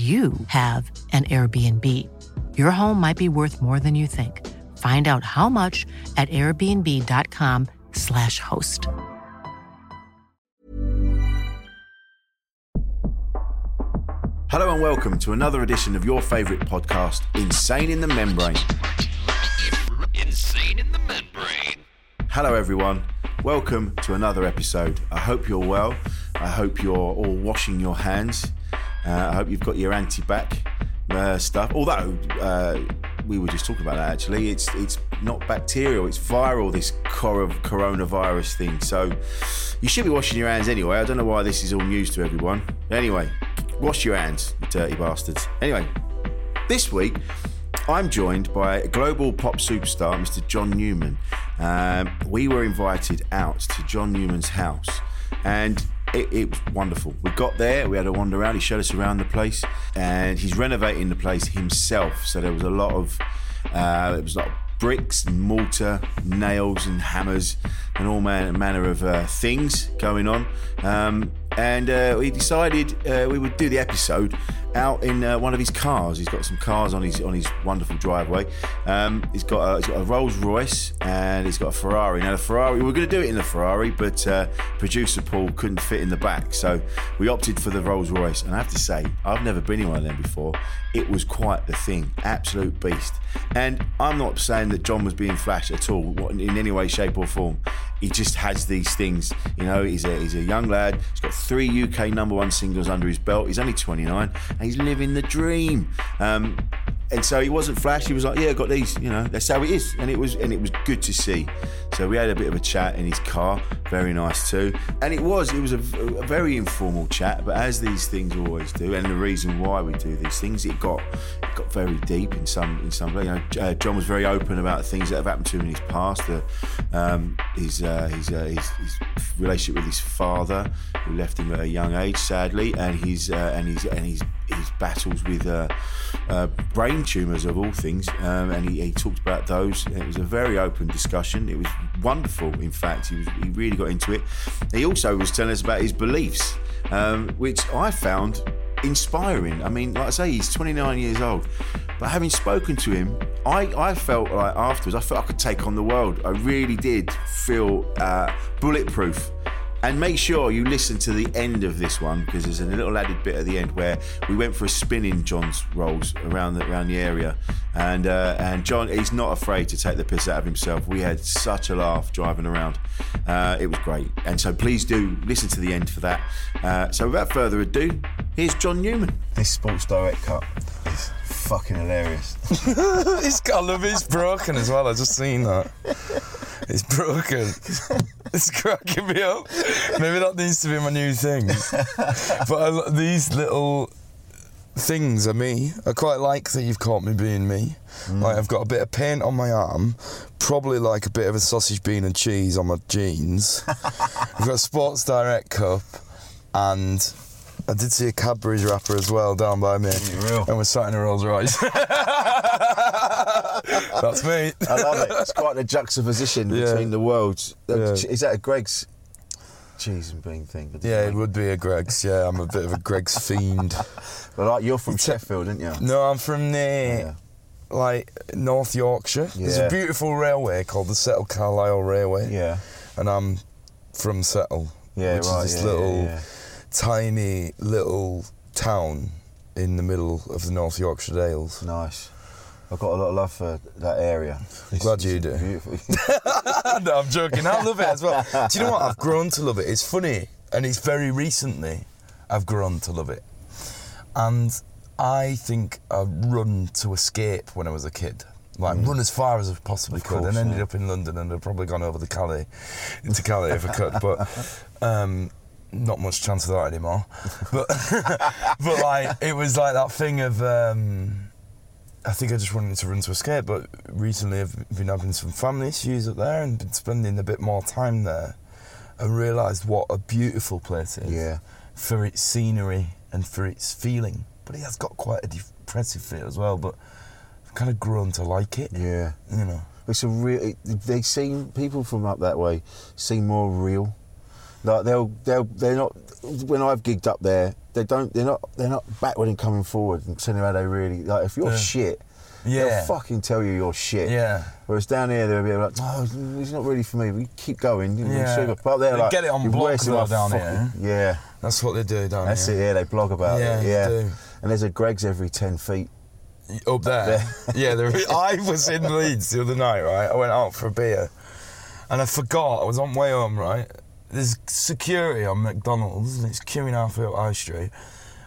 you have an Airbnb. Your home might be worth more than you think. Find out how much at airbnb.com/slash host. Hello and welcome to another edition of your favourite podcast, Insane in the Membrane. Insane in the membrane. Hello, everyone. Welcome to another episode. I hope you're well. I hope you're all washing your hands. Uh, I hope you've got your anti-bac uh, stuff. Although uh, we were just talking about that actually, it's it's not bacterial, it's viral. This cor- coronavirus thing. So you should be washing your hands anyway. I don't know why this is all news to everyone. Anyway, wash your hands, you dirty bastards. Anyway, this week. I'm joined by global pop superstar Mr. John Newman. Um, we were invited out to John Newman's house, and it, it, was wonderful. We got there, we had a wander around. He showed us around the place, and he's renovating the place himself. So there was a lot of, uh, it was like bricks and mortar, nails and hammers, and all man, manner of uh, things going on. Um, and uh, we decided uh, we would do the episode out in uh, one of his cars. He's got some cars on his on his wonderful driveway. Um, he's got a, he's got a Rolls Royce and he's got a Ferrari. Now the Ferrari, we were going to do it in the Ferrari, but uh, producer Paul couldn't fit in the back, so we opted for the Rolls Royce. And I have to say, I've never been in one of them before. It was quite the thing, absolute beast. And I'm not saying that John was being flash at all in any way, shape, or form. He just has these things, you know. He's a he's a young lad. He's got three UK number one singles under his belt. He's only 29 and he's living the dream. Um, and so he wasn't flash. He was like, "Yeah, I got these. You know, that's how it is." And it was, and it was good to see. So we had a bit of a chat in his car, very nice too. And it was, it was a, a very informal chat. But as these things always do, and the reason why we do these things, it got it got very deep in some in some. You know, uh, John was very open about things that have happened to him in his past. Uh, um, his, uh, his, uh, his his relationship with his father, who left him at a young age, sadly, and his uh, and his and his his battles with uh, uh, brain tumours of all things, um, and he, he, talked about those. It was a very open discussion. It was wonderful. In fact, he was he really got into it. He also was telling us about his beliefs, um, which I found inspiring. I mean, like I say, he's 29 years old, but having spoken to him, I, I felt like afterwards, I felt I could take on the world. I really did feel uh, bulletproof and make sure you listen to the end of this one because there's a little added bit at the end where we went for a spin in John's rolls around the, around the area, and uh, and John he's not afraid to take the piss out of himself. We had such a laugh driving around. Uh, it was great, and so please do listen to the end for that. Uh, so without further ado, here's John Newman. This Sports Direct Cup is fucking hilarious. his colour is broken as well. I just seen that. It's broken. it's cracking me up. Maybe that needs to be my new thing. But I, these little things are me. I quite like that you've caught me being me. Mm. Like I've got a bit of paint on my arm, probably like a bit of a sausage, bean, and cheese on my jeans. I've got a Sports Direct cup, and I did see a Cadbury's wrapper as well down by me. And we're sat in a Rolls Royce. That's me. I love it. It's quite a juxtaposition Yeah. between the worlds. Uh, Yeah. Is that a Greggs cheese and bean thing? Yeah, it would be a Greggs. Yeah, I'm a bit of a Greggs fiend. But like, you're from Sheffield, aren't you? No, I'm from near, Yeah. like North Yorkshire. There's a beautiful railway called the Settle Carlisle Railway. Yeah. And I'm from Settle. Yeah, which right. is this yeah, little yeah, tiny little town in the middle of the North Yorkshire Dales. Nice. I've got a lot of love for that area. It's- Glad you it's do. Beautiful. no, I'm joking. I love it as well. Do you know what? I've grown to love it. It's funny, and it's very recently I've grown to love it. And I think I run to escape when I was a kid. Like run as far as I possibly Mm. Of could, course, and ended yeah. up in London, and I'd probably gone over the Calais, into Calais if I could, but um, not much chance of that anymore. But but like it was like that thing of um, I think I just wanted to run to escape, but recently I've been having some family issues up there and been spending a bit more time there and realised what a beautiful place it is Yeah. for its scenery and for its feeling. But it has got quite a depressive feel as well, but I've kind of grown to like it, yeah. you know. It's a real. They seem people from up that way seem more real. Like they'll they'll they're not. When I've gigged up there, they don't. They're not. They're not backward and coming forward and telling you how they really like. If you're Yeah. shit, Yeah. they'll fucking tell you you're shit. Yeah. Whereas down here they'll be like, oh, it's not really for me. We keep going. you know, Yeah. super." But up there, They like, get it on you're blog wasting as well down fucking- Yeah. That's what they do down That's here. That's it. Yeah, they blog about Yeah, it. Yeah. And there's a Greggs every ten feet. Up there. yeah, there, I was in Leeds the other night, right? I went out for a beer and I forgot, I was on my way home, right? There's security on McDonald's and it's queuing up High Street.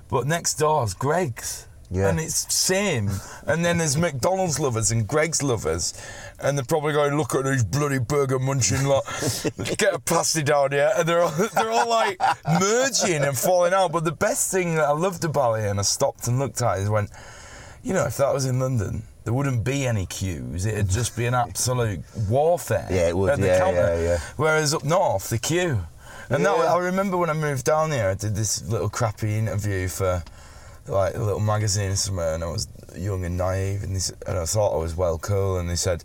But next door is Greggs. Yeah. And it's same. And then there's McDonald's lovers and Greggs lovers. And they're probably going, look at these bloody burger munching lot. Get a pasty down here. And they're all, they're all like merging and falling out. But the best thing that I loved about it, and I stopped and looked at it, is when, you know, if that was in London, there wouldn't be any queues. It'd just be an absolute warfare. Yeah, it would. Yeah, yeah, yeah. Whereas up north, the queue. And that, I remember when I moved down here, I did this little crappy interview for like a little magazine somewhere, and I was young and naive, and, this, and I thought I was well cool. And they said,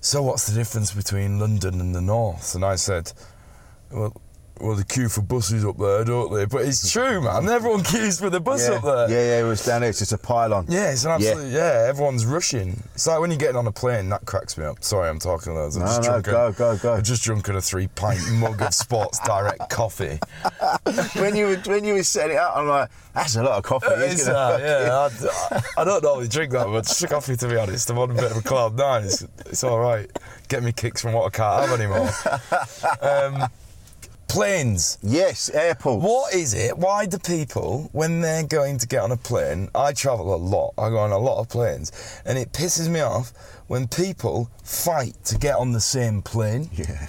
"So what's the difference between London and the north?" And I said, "Well." Well, they queue for buses up there, don't they? But it's true, man. Everyone queues for the bus yeah. up there. Yeah, yeah. It was down there. It's just a pylon. Yeah, it's an absolute yeah. Everyone's rushing. It's like when you're getting on a plane. That cracks me up. Sorry, I'm talking loads. I'm No, just no, drunken, go, go, go. I'm just drunken a three pint mug of Sports Direct coffee. when you were when you were setting it up, I'm like, that's a lot of coffee. It's, isn't uh, yeah, I, I don't normally drink that much coffee to be honest. I'm on a bit of a cloud nine. It's, it's all right. Get me kicks from what I can't have anymore. Um, planes. Yes, airports. What is it? Why do people, when they're going to get on a plane, I travel a lot, I go on a lot of planes, and it pisses me off when people fight to get on the same plane. Yeah.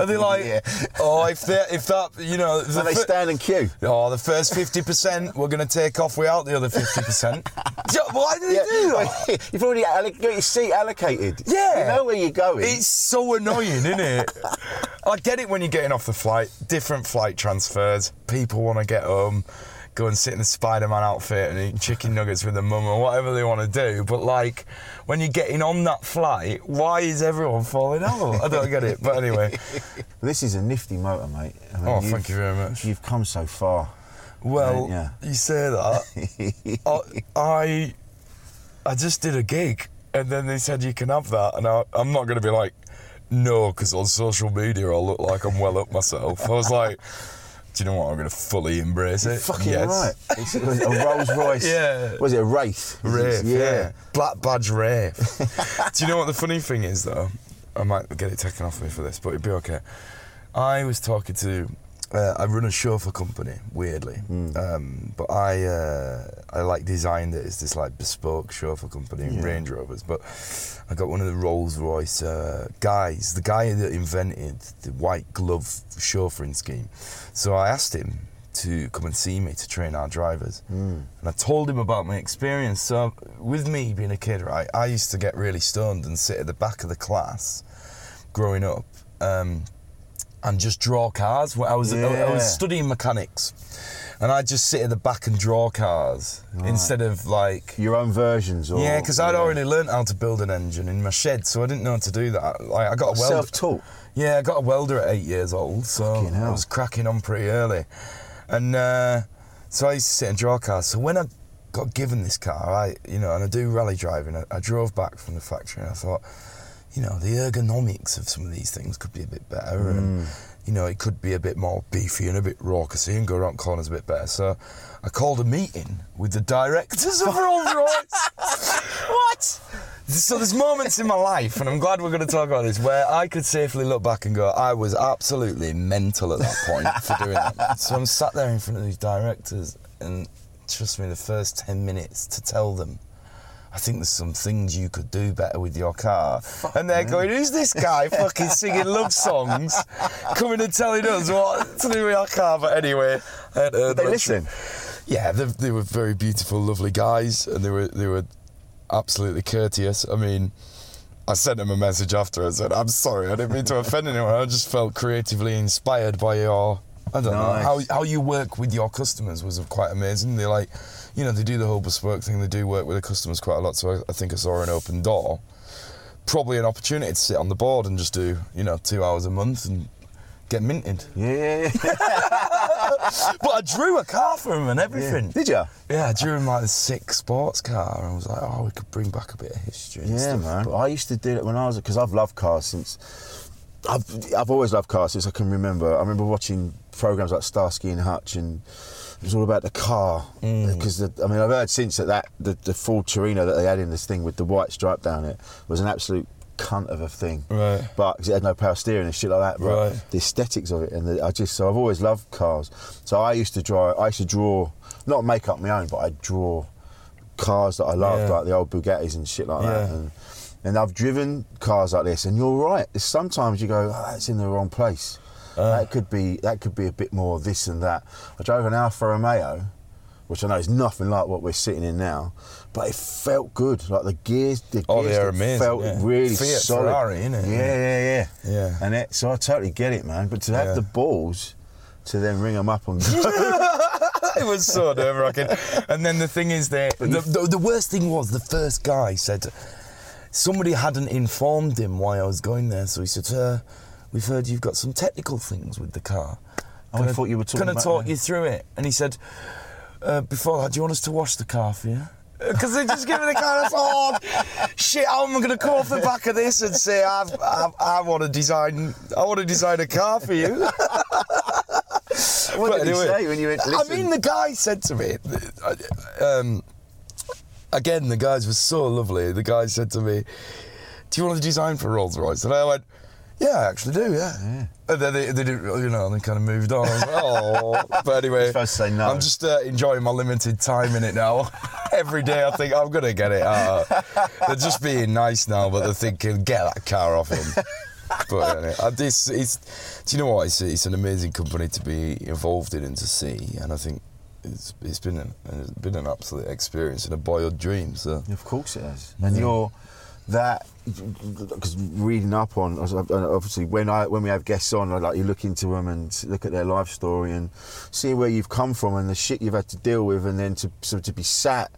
Are they like, Yeah. oh, if that, if that, you know, the they stand in queue. oh, the first 50%, we're going to take off without the other 50%. Jo- Why do they Yeah. do that? You've already alloc- got your seat allocated. Yeah. You know where you're going. It's so annoying, isn't it? I get it when you're getting off the flight, different flight transfers. People want to get home, go and sit in the Spider Man outfit and eat chicken nuggets with their mum or whatever they want to do. But, like, when you're getting on that flight, why is everyone falling out? I don't get it. But anyway, This is a nifty motor, mate. I mean, Oh, thank you very much. You've come so far. well, Yeah. you say that. I, I, I just did a gig and then they said you can have that. And I, I'm not going to be like, no, because on social media I look like I'm well up myself. I was like, do you know what? I'm going to fully embrace it. Fucking yes. right. It's a Rolls Royce. Yeah. Was it a Wraith? Wraith, yeah. Yeah. Black badge Wraith. Do you know what the funny thing is, though? I might get it taken off me for this, but it'd be okay. I was talking to. Uh, I run a chauffeur company, weirdly, um, but I uh, I like designed it as this like bespoke chauffeur company in Yeah. Range Rovers. But I got one of the Rolls Royce uh, guys, the guy that invented the white glove chauffeuring scheme. So I asked him to come and see me to train our drivers. And I told him about my experience. So, with me being a kid, right, I used to get really stoned and sit at the back of the class growing up um, and just draw cars. I was, I, I was studying mechanics. And I'd just sit at the back and draw cars instead of like. Your own versions, or Yeah, because I'd already learnt how to build an engine in my shed, so I didn't know how to do that. Like I got a welder. self-taught. Yeah, I got a welder at eight years old, so I was cracking on pretty early. And uh, so I used to sit and draw cars. So when I got given this car, I, you know, and I do rally driving, I, I drove back from the factory and I thought, you know, the ergonomics of some of these things could be a bit better. And, Mm. you know, it could be a bit more beefy and a bit raucousy and go around corners a bit better. So I called a meeting with the directors of Rolls Royce. what? So there's moments in my life, and I'm glad we're going to talk about this, where I could safely look back and go, I was absolutely mental at that point for doing that. So I'm sat there in front of these directors, and trust me, the first 10 minutes to tell them I think there's some things you could do better with your car. and they're going, who's this guy fucking singing love songs, coming and telling us what to do with our car? But anyway, They listen. Yeah, they, they were very beautiful, lovely guys, and they were they were absolutely courteous. I mean. I sent them a message after. I said, "I'm sorry, I didn't mean to offend anyone. I just felt creatively inspired by your, I don't know, how how you work with your customers was quite amazing. They like, you know, they do the whole bespoke thing. They do work with the customers quite a lot. So I, I think I saw an open door. Probably an opportunity to sit on the board and just do, you know, two hours a month and get minted. Yeah. But I drew a car for him and everything. Did you? Yeah, I drew him like a sick sports car, and I was like, oh, we could bring back a bit of history. Yeah, stuff. man. But I used to do it when I was because I've loved cars since. I've I've always loved cars since I can remember. I remember watching programs like Starsky and Hutch, and it was all about the car. Mm. Because the, I mean, I've heard since that, that the, the Ford Torino that they had in this thing with the white stripe down it was an absolute cunt of a thing. Right. But 'cause it had no power steering and shit like that. But Right. the aesthetics of it, and the, I just so I've always loved cars. So I used to draw. I used to draw, not make up my own, but I draw cars that I loved, Yeah. like the old Bugattis and shit like that. Yeah. And, and I've driven cars like this, and you're right. Sometimes you go, oh, that's in the wrong place. Uh. that could be that could be a bit more this and that. I drove an Alfa Romeo, which I know is nothing like what we're sitting in now, but it felt good. Like the gears, the Oh, gears amazing, felt yeah. really Fiat solid. Ferrari, innit? Yeah, yeah, yeah. Yeah. And it, so I totally get it, man. But to have Yeah. the balls to then ring them up go, it was so nerve wracking. And then the thing is that the, the, the worst thing was the first guy said somebody hadn't informed him why I was going there. So he said, uh, "We've heard you've got some technical things with the car. Oh, I thought you were talking about it. Can I talk you through it?" And he said, uh, "Before that, do you want us to wash the car for you?" Because they just give me the car. I thought, oh, shit! How am I going to come off the back of this and say I've, I've, I want to design? I want to design a car for you. what But did he say when you went, I mean, the guy said to me, um, again, the guys were so lovely. The guy said to me, "Do you want to design for Rolls Royce?" And I went, "Yeah, I actually do. Yeah." And then they, they didn't, you know, they kind of moved on. Oh, but anyway, You're supposed to say no. I'm just uh, enjoying my limited time in it now. Every day, I think I'm gonna get it out. They're just being nice now, but they're thinking, "Get that car off him." but anyway, this it's do you know what it's, it's an amazing company to be involved in and to see and I think it's it's been an, it's been an absolute experience and a boyhood dream so Of course it has. And you're that because reading up on obviously when I when we have guests on, like you look into them and look at their life story and see where you've come from and the shit you've had to deal with, and then to so to be sat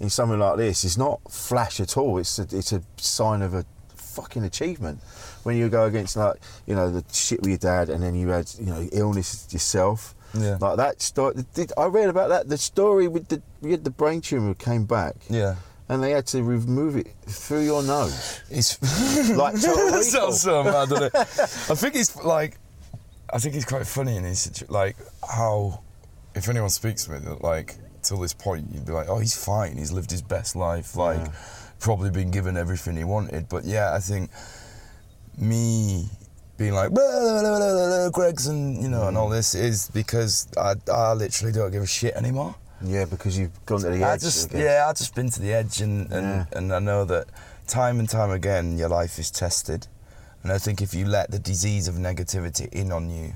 in something like this is not flash at all. It's a, it's a sign of a fucking achievement. When you go against like you know the shit with your dad, and then you had you know illness yourself. Yeah. Like that story. Did, I read about that. The story with the you had the brain tumor came back yeah and they had to remove it through your nose. it's Like Total sounds so mad, doesn't it? I think it's like I think it's quite funny in his situ- like how if anyone speaks to me like till this point you'd be like oh he's fine he's lived his best life like Yeah. probably been given everything he wanted but yeah I think me being like "Blah, blah, blah, blah, blah, Greggs and you know and Mm. all this is because I, I literally don't give a shit anymore Yeah, because you've gone to the I edge. just yeah, I've just been to the edge, and and, Yeah. and I know that time and time again your life is tested, and I think if you let the disease of negativity in on you,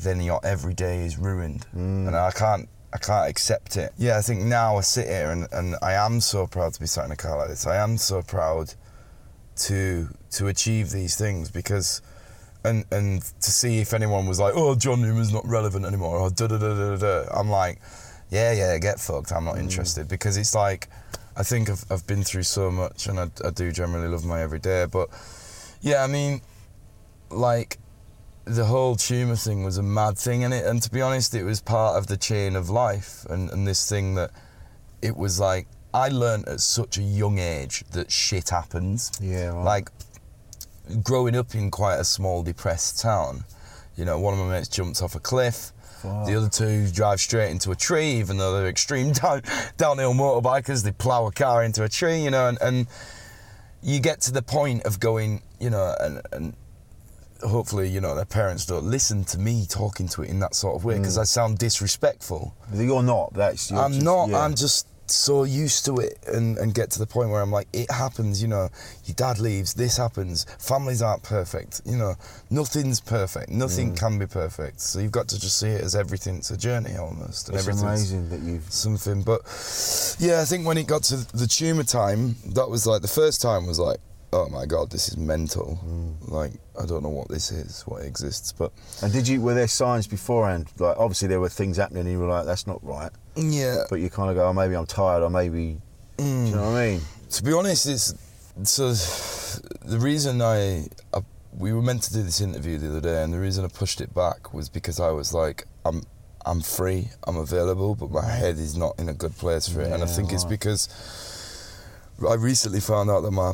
then your every day is ruined, Mm. and I can't. I can't accept it. Yeah, I think now I sit here and, and I am so proud to be sat in a car like this. I am so proud to to achieve these things because and and to see if anyone was like, oh, John Newman's not relevant anymore, or da da da da. da. I'm like, yeah, yeah, get fucked. I'm not mm. interested because it's like, I think I've, I've been through so much, and I, I do generally love my everyday. But yeah, I mean, like the whole tumour thing was a mad thing in it, and to be honest, it was part of the chain of life, and and this thing that it was like I learned at such a young age that shit happens. Yeah, right. Like growing up in quite a small depressed town You know, one of my mates jumped off a cliff. Fuck. The other two drive straight into a tree, even though they're extreme down, downhill motorbikers. They plough a car into a tree, you know, and, and you get to the point of going, you know, and, and hopefully, you know, their parents don't listen to me talking to it in that sort of way Mm. because I sound disrespectful. You're not. That's. You're I'm just- not. yeah. I'm just so used to it, and, and get to the point where I'm like, it happens. You know, your dad leaves. This happens. Families aren't perfect. You know, nothing's perfect. Nothing Mm. can be perfect. So you've got to just see it as everything's a journey almost, and It's amazing that you've. something. But yeah, I think when it got to the tumour time, that was like the first time was like, oh my god, this is mental. Mm. Like I don't know what this is, what exists, but And did you? Were there signs beforehand? Like obviously there were things happening, and you were like, "That's not right." Yeah. But you kind of go, "Oh, maybe I'm tired, or maybe." Do you know what I mean? Mm. To be honest, it's so the reason I, I we were meant to do this interview the other day, and the reason I pushed it back was because I was like, I'm I'm free, I'm available, but my head is not in a good place for it, and I Yeah, think it's because I recently found out that my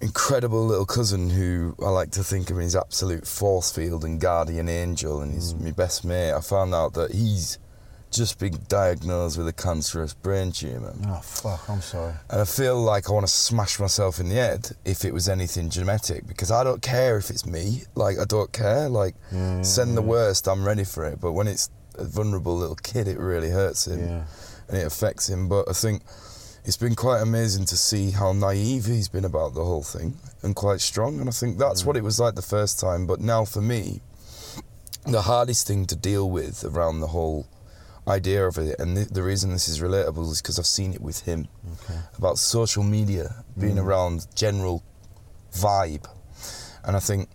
incredible little cousin, who I like to think of as absolute force field and guardian angel, and he's mm. my best mate. I found out that he's just been diagnosed with a cancerous brain tumour. Oh fuck! I'm sorry. And I feel like I want to smash myself in the head if it was anything genetic because I don't care if it's me. Like, I don't care. Like, Yeah, send the worst, I'm ready for it. But when it's a vulnerable little kid, it really hurts him Yeah. and it affects him. But I think it's been quite amazing to see how naive he's been about the whole thing and quite strong. And I think that's mm. what it was like the first time. But now for me, the hardest thing to deal with around the whole idea of it, and the, the reason this is relatable is because I've seen it with him Okay. about social media being mm. around general vibe, and I think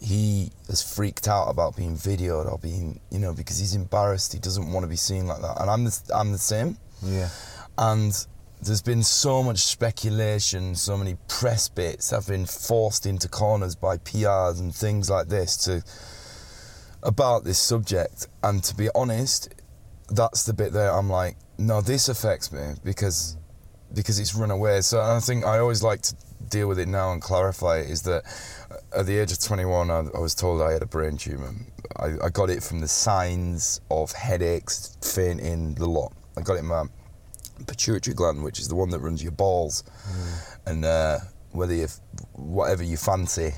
he has freaked out about being videoed or being, you know, because he's embarrassed. He doesn't want to be seen like that, and I'm the, I'm the same. Yeah. And there's been so much speculation, so many press bits have been forced into corners by PRs and things like this to about this subject. And to be honest, that's the bit there I'm like, no, this affects me because because it's run away. So I think I always like to deal with it now and clarify it is that at the age of 21, I, I was told I had a brain tumour. I, I got it from the signs of headaches, fainting, the lot. I got it in my pituitary gland, which is the one that runs your balls, and uh, whether you, whatever you fancy.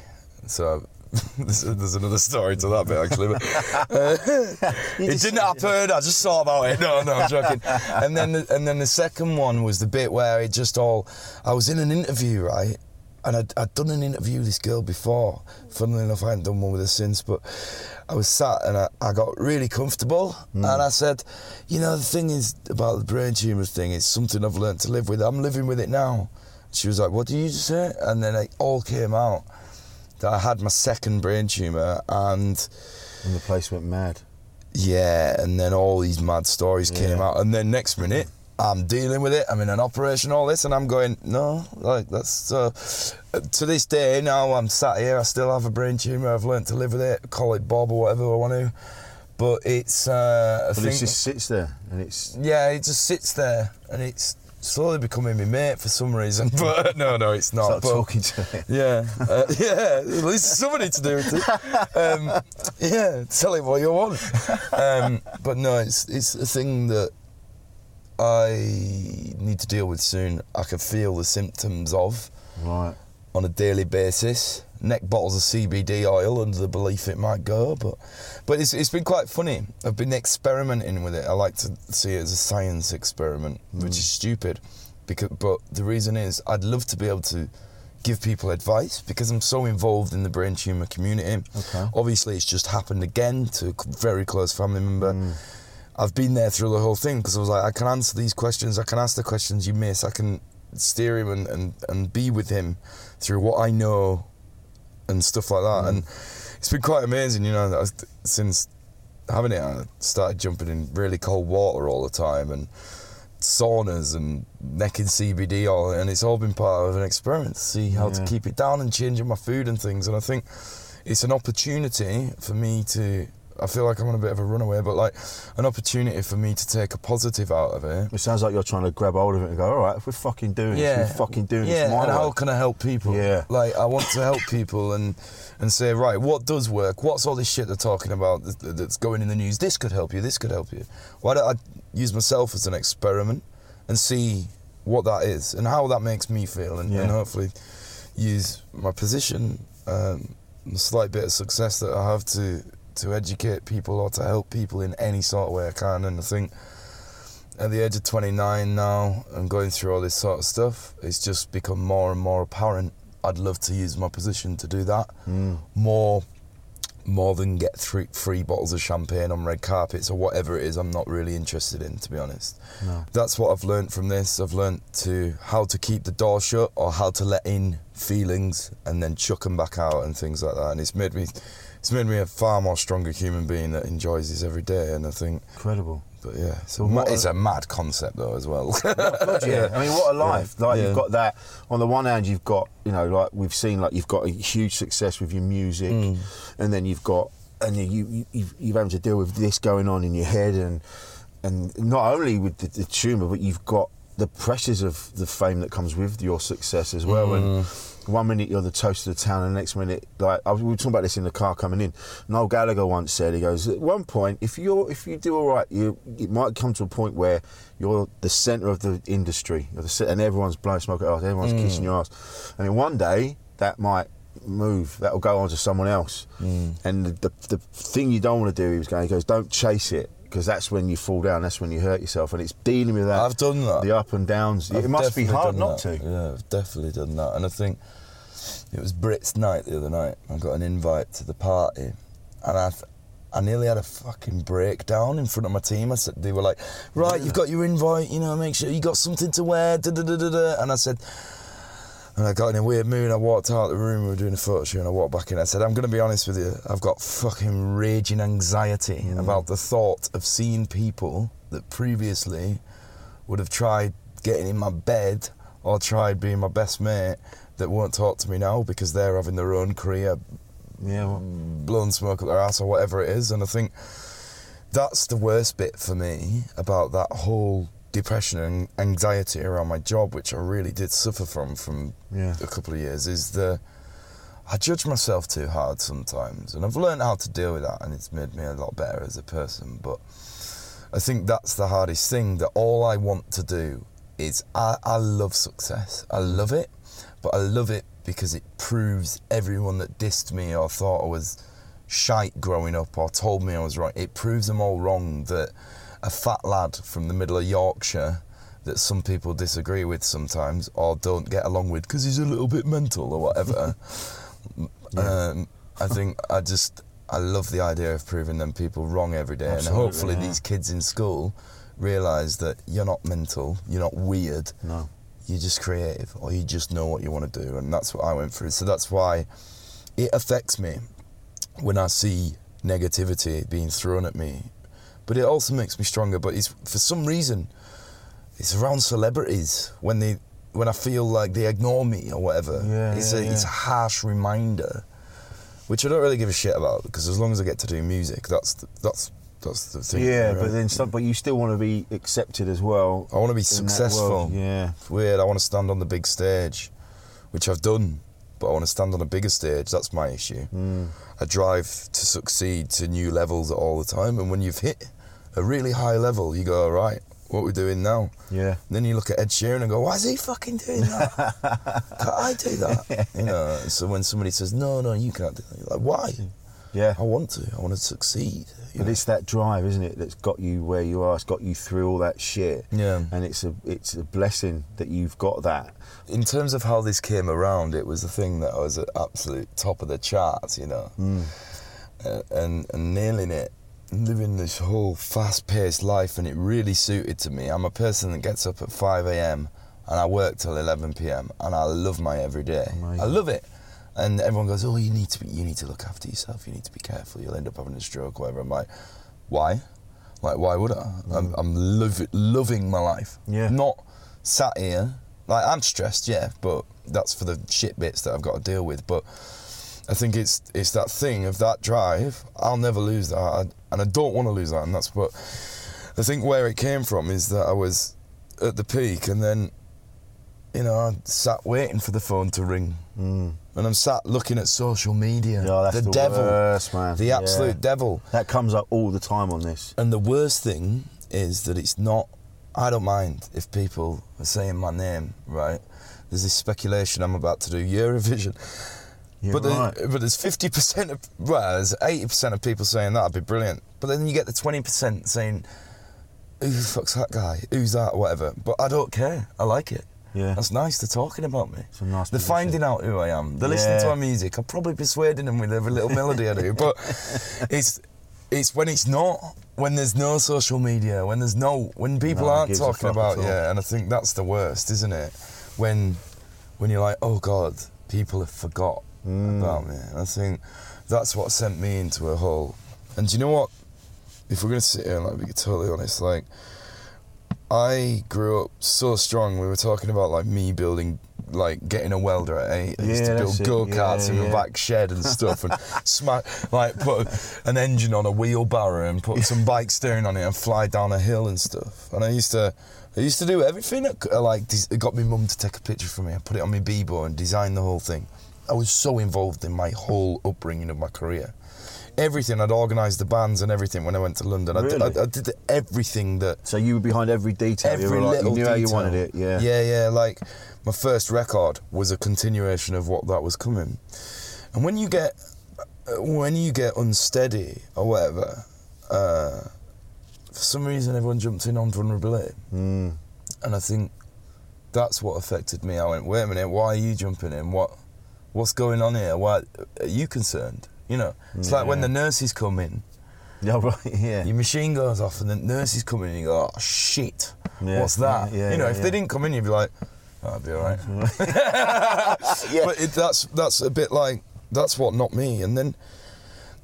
So there's, there's another story to that bit actually. But, uh, it didn't happen. I just thought about it. No, no, I'm joking. And then, the, and then the second one was the bit where it just all. I was in an interview, right, and I'd, I'd done an interview with this girl before. Funnily enough, I hadn't done one with her since, but I was sat and I, I got really comfortable. And I said, you know, the thing is about the brain tumour thing, it's something I've learned to live with. I'm living with it now. She was like, what did you just say? And then it all came out that I had my second brain tumour and And the place went mad. yeah, and then all these mad stories came out, and then next minute I'm dealing with it. I'm in an operation, all this, and I'm going, no, like that's uh, to this day now. I'm sat here. I still have a brain tumor. I've learnt to live with it. Call it Bob or whatever I want to, but it's. Uh, But it just sits there, and it's. yeah, it just sits there, and it's slowly becoming my mate for some reason. But no, no, it's not. Start but, talking to it. yeah, uh, yeah. At least somebody to do with it. Um, yeah, tell him what you want. Um, but no, it's it's a thing that I need to deal with soon. I can feel the symptoms of Right. on a daily basis. Neck bottles of CBD oil under the belief it might go, but but it's it's been quite funny. I've been experimenting with it. I like to see it as a science experiment, which is hmm. stupid. Because but the reason is I'd love to be able to give people advice because I'm so involved in the brain tumor community. Okay. Obviously, it's just happened again to a very close family member. Hmm. I've been there through the whole thing because I was like, I can answer these questions. I can ask the questions you miss. I can steer him and, and, and be with him through what I know and stuff like that. Mm. And it's been quite amazing, you know, since having it, I started jumping in really cold water all the time and saunas and necking CBD oil, and it's all been part of an experiment to see how to keep it down and changing my food and things. And I think it's an opportunity for me to I feel like I'm on a bit of a runaway, but like an opportunity for me to take a positive out of it. It sounds like you're trying to grab hold of it and go, all right, if we're fucking doing this, we're fucking doing yeah, this and way. how can I help people? Yeah. like I want to help people and and say, right, what does work? What's all this shit they're talking about that's going in the news? This could help you. This could help you. Why don't I use myself as an experiment and see what that is and how that makes me feel, and, and hopefully use my position, um, the slight bit of success that I have to to educate people or to help people in any sort of way I can. And I think at the age of 29 now and going through all this sort of stuff, it's just become more and more apparent. I'd love to use my position to do that hmm. more, more than get three free bottles of champagne on red carpets or whatever it is. I'm not really interested in, to be honest. That's what I've learned from this. I've learned to how to keep the door shut or how to let in feelings and then chuck them back out and things like that. And it's made me, it's made me a far more stronger human being that enjoys this every day. And I think Incredible. but yeah, it's, a, Well, ma- what it's a- mad concept though as well. God, yeah. I mean, what a life! Like Yeah. you've got that. On the one hand, you've got you know, like we've seen, like you've got a huge success with your music, Mm. and then you've got, and you you you've, you've having to deal with this going on in your head, and and not only with the, the tumour, but you've got the pressures of the fame that comes with your success as well. And one minute you're the toast of the town, and the next minute, like I was, we were talking about this in the car coming in. Noel Gallagher once said, he goes, at one point, if you're if you do all right, you it might come to a point where you're the centre of the industry, you're the, and everyone's blowing smoke at us, everyone's mm. kissing your ass, and then one day that might move, that'll go on to someone else, mm. and the, the the thing you don't want to do, he was going, he goes, don't chase it. Because that's when you fall down, that's when you hurt yourself, and it's dealing with that. I've done that. The up and downs. I've it must be hard not that. to. Yeah, I've definitely done that. And I think it was Brit's night the other night. I got an invite to the party, and I, I nearly had a fucking breakdown in front of my team. I said they were like, "Right, you've got your invite. You know, make sure you got something to wear." Da, da, da, da, da. And I said. And I got in a weird mood. I walked out of the room. We were doing a photo shoot, and I walked back in. I said, "I'm going to be honest with you. I've got fucking raging anxiety mm. about the thought of seeing people that previously would have tried getting in my bed or tried being my best mate that won't talk to me now because they're having their own career, Yeah, well, blowing smoke up their ass or whatever it is. And I think that's the worst bit for me about that whole depression and anxiety around my job, which I really did suffer from from Yeah. a couple of years, is the I judge myself too hard sometimes, and I've learned how to deal with that, and it's made me a lot better as a person. But I think that's the hardest thing. That all I want to do is I, I love success. I love it, but I love it because it proves everyone that dissed me or thought I was shite growing up or told me I was wrong. It proves them all wrong that a fat lad from the middle of Yorkshire that some people disagree with sometimes or don't get along with because he's a little bit mental or whatever. um, I think I just I love the idea of proving them people wrong every day, Absolutely, and hopefully yeah. these kids in school realise that you're not mental, you're not weird, no. You're just creative, or you just know what you want to do, and that's what I went through. So that's why it affects me when I see negativity being thrown at me, but it also makes me stronger. But it's for some reason it's around celebrities when they when I feel like they ignore me or whatever. Yeah, it's yeah, a it's a harsh reminder, which I don't really give a shit about because as long as I get to do music, that's the, that's that's the thing. Yeah, right? but then some, but you still want to be accepted as well. I want to be successful. Yeah. It's weird. I want to stand on the big stage, which I've done, but I want to stand on a bigger stage. That's my issue. Mm. I drive to succeed to new levels all the time, and when you've hit a really high level, you go, all right, what we doing now? Yeah. And then you look at Ed Sheeran and go, why is he fucking doing that? can't I do that? You know. So when somebody says, no, no, you can't do that, you're like, why? Yeah. I want to. I want to succeed. Know. it's that drive, isn't it, that's got you where you are. It's got you through all that shit. Yeah. And it's a it's a blessing that you've got that. in terms of how this came around, it was a thing that I was at absolute top of the charts, you know, uh, and and nailing it, living this whole fast-paced life, and it really suited to me. I'm a person that gets up at 5 a.m. and I work till 11 p.m. and I love my everyday. Amazing. I love it. And everyone goes, "Oh, you need to be, you need to look after yourself. You need to be careful. You'll end up having a stroke, whatever." I'm like, "Why? Like, why would I? I'm, I'm lov- loving my life. Yeah. Not sat here. Like, I'm stressed, yeah, but that's for the shit bits that I've got to deal with. But I think it's it's that thing of that drive. I'll never lose that, I, and I don't want to lose that. And that's what I think where it came from is that I was at the peak, and then you know I sat waiting for the phone to ring, mm. And I'm sat looking at social media. Yeah, that's the, the devil, worst, man. the Yeah. absolute devil. That comes up all the time on this. And the worst thing is that it's not. I don't mind if people are saying my name, right? There's this speculation I'm about to do Eurovision. You're but, right. the, but there's 50% of, well, there's 80% of people saying that'd be brilliant. But then you get the 20% saying, who the fuck's that guy? Who's that? Whatever. But I don't care. I like it. Yeah. That's nice. They're talking about me. It's a nice They're position. finding out who I am. They're listening to my music. I'm probably persuading them with every little melody I do. But it's it's when it's not, when there's no social media, when there's no, when people No aren't talking about yeah. And I think that's the worst, isn't it? When when you're like, oh God, people have forgot Mm. about me. And I think that's what sent me into a hole. And do you know what? If we're gonna sit here and like be totally honest, like I grew up so strong. We were talking about like me building, like getting a welder at eight. I used Yeah, to build go karts Yeah, in yeah. my back shed and stuff, and smack like put an engine on a wheelbarrow and put some bike steering on it and fly down a hill and stuff. And I used to. I used to do everything. I c- I like des- I got my mum to take a picture for me. I put it on my Bebo and designed the whole thing. I was so involved in my whole upbringing of my career. Everything. I'd organised the bands and everything when I went to London. I, did, Really? I, I did everything that So you were behind every detail. every you were like, little you knew how you wanted it. Yeah. yeah, yeah. Like my first record was a continuation of what that was coming. And when you get when you get unsteady or whatever, uh, for some reason everyone jumped in on vulnerability, Mm. and I think that's what affected me. I went, wait a minute, why are you jumping in? What what's going on here? Why are you concerned? You know, it's like when the nurses come in. Yeah. Right. Yeah. Your machine goes off and the nurses come in and you go, oh shit, Yeah, what's that? yeah, yeah, you know, yeah, if yeah. they didn't come in, you'd be like, oh, I'll be all right. Yeah. But it, that's that's a bit like that's what not me. And then